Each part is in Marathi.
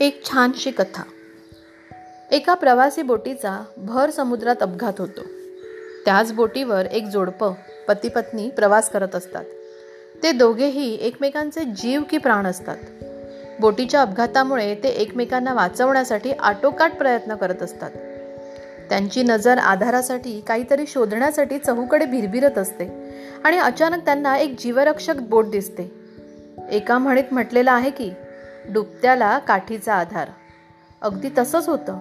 एक छानशी कथा. एका प्रवासी बोटीचा भर समुद्रात अपघात होतो. त्याच बोटीवर एक जोडपं पती पत्नी प्रवास करत असतात. ते दोघेही एकमेकांचे जीव की प्राण असतात. बोटीच्या अपघातामुळे ते एकमेकांना वाचवण्यासाठी आटोकाट प्रयत्न करत असतात. त्यांची नजर आधारासाठी काहीतरी शोधण्यासाठी चहूकडे भिरभिरत असते आणि अचानक त्यांना एक जीवरक्षक बोट दिसते. एका म्हणीत म्हटलेलं आहे की डुबत्याला काठीचा आधार. अगदी तसंच होतं.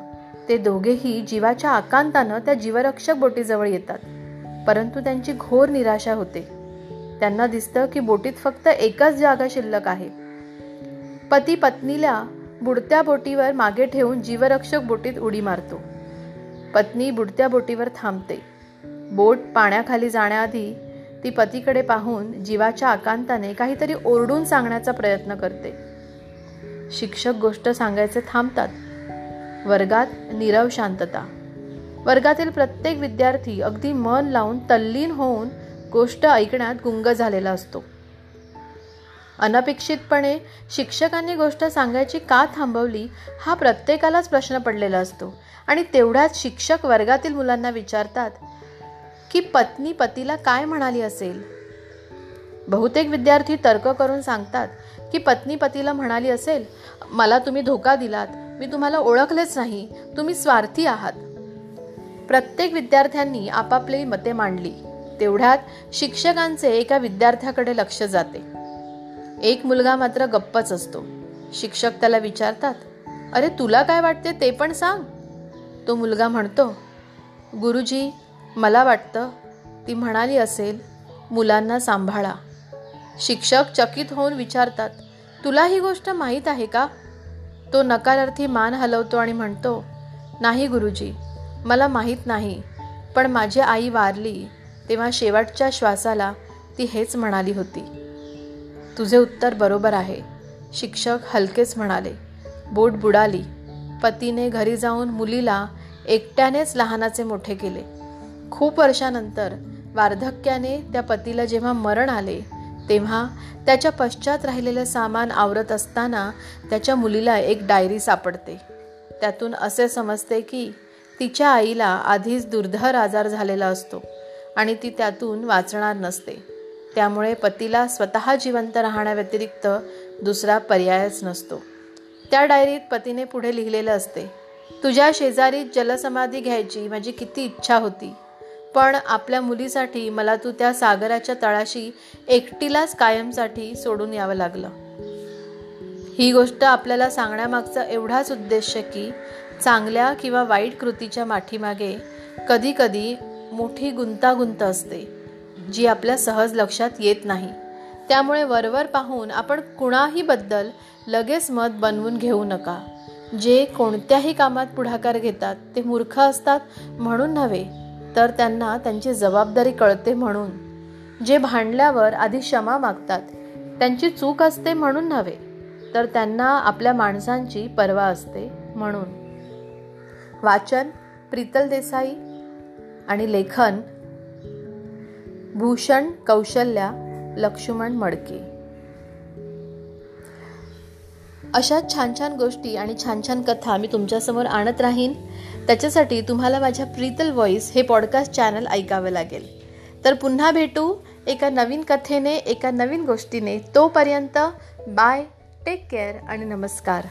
ते दोघेही जीवाच्या आकांतानं त्या जीवरक्षक बोटीजवळ येतात. परंतु त्यांची घोर निराशा होते. त्यांना दिसतं की बोटीत फक्त एकच जागा शिल्लक आहे. पती पत्नीला बुडत्या बोटीवर मागे ठेवून जीवरक्षक बोटीत उडी मारतो. पत्नी बुडत्या बोटीवर थांबते. बोट पाण्याखाली जाण्याआधी ती पतीकडे पाहून जीवाच्या आकांताने काहीतरी ओरडून सांगण्याचा प्रयत्न करते. शिक्षक गोष्ट सांगायचे थांबतात. वर्गात नीरव शांतता. वर्गातील प्रत्येक विद्यार्थी अगदी मन लावून तल्लीन होऊन गोष्ट ऐकण्यात गुंग झालेला असतो. अनपेक्षितपणे शिक्षकांनी गोष्ट सांगायची का थांबवली हा प्रत्येकालाच प्रश्न पडलेला असतो. आणि तेवढ्याच शिक्षक वर्गातील मुलांना विचारतात की पत्नी पतीला काय म्हणाली असेल? बहुतेक विद्यार्थी तर्क करून सांगतात की पत्नी पतीला म्हणाली असेल मला तुम्ही धोका दिलात. मी तुम्हाला ओळखलेच नाही. तुम्ही स्वार्थी आहात. प्रत्येक विद्यार्थ्यांनी आपापली मते मांडली. तेवढ्यात शिक्षकांचे एका विद्यार्थ्याकडे लक्ष जाते. एक मुलगा मात्र गप्पच असतो. शिक्षक त्याला विचारतात अरे तुला काय वाटते ते पण सांग. तो मुलगा म्हणतो गुरुजी मला वाटतं ती म्हणाली असेल मुलांना सांभाळा. शिक्षक चकित होऊन विचारतात तुला ही गोष्ट माहीत आहे का? तो नकारार्थी मान हलवतो आणि म्हणतो नाही गुरुजी मला माहीत नाही पण माझी आई वारली तेव्हा शेवटच्या श्वासाला ती हेच म्हणाली होती. तुझे उत्तर बरोबर आहे. शिक्षक हलकेच म्हणाले. बोट बुडाली. पतीने घरी जाऊन मुलीला एकट्यानेच लहानाचे मोठे केले. खूप वर्षानंतर वार्धक्याने त्या पतीला जेव्हा मरण आले तेव्हा त्याच्या पश्चात राहिलेलं सामान आवरत असताना त्याच्या मुलीला एक डायरी सापडते. त्यातून असे समजते की तिच्या आईला आधीच दुर्धर आजार झालेला असतो आणि ती त्यातून वाचणार नसते. त्यामुळे पतीला स्वतः जिवंत राहण्याव्यतिरिक्त दुसरा पर्यायच नसतो. त्या डायरीत पतीने पुढे लिहिलेलं असते तुझ्या शेजारी जलसमाधी घ्यायची माझी किती इच्छा होती. पण आपल्या मुलीसाठी मला तू त्या सागराच्या तळाशी एकटीलाच कायमसाठी सोडून यावं लागलं. ही गोष्ट आपल्याला सांगण्यामागचा एवढाच उद्देश की चांगल्या किंवा वाईट कृतीच्या माठीमागे कधीकधी मोठी गुंतागुंत असते जी आपल्या सहज लक्षात येत नाही. त्यामुळे वरवर पाहून आपण कुणाही बद्दल लगेच मत बनवून घेऊ नका. जे कोणत्याही कामात पुढाकार घेतात ते मूर्ख असतात म्हणून नव्हे तर त्यांना त्यांची जबाबदारी कळते म्हणून. जे भांडल्यावर आधी क्षमा मागतात त्यांची चूक असते म्हणून नव्हे तर त्यांना आपल्या माणसांची पर्वा असते म्हणून. वाचन प्रीतल देसाई आणि लेखन भूषण कौशल्या लक्ष्मण मडके. अशा छान छान गोष्टी आणि छान छान कथा मी तुमच्यासमोर आणत राहीन. त्याच्यासाठी तुम्हाला माझ्या प्रीतल व्हॉईस हे पॉडकास्ट चॅनल ऐकावं लागेल. तर पुन्हा भेटू एका नवीन कथेने एका नवीन गोष्टीने. तोपर्यंत बाय टेक केअर आणि नमस्कार.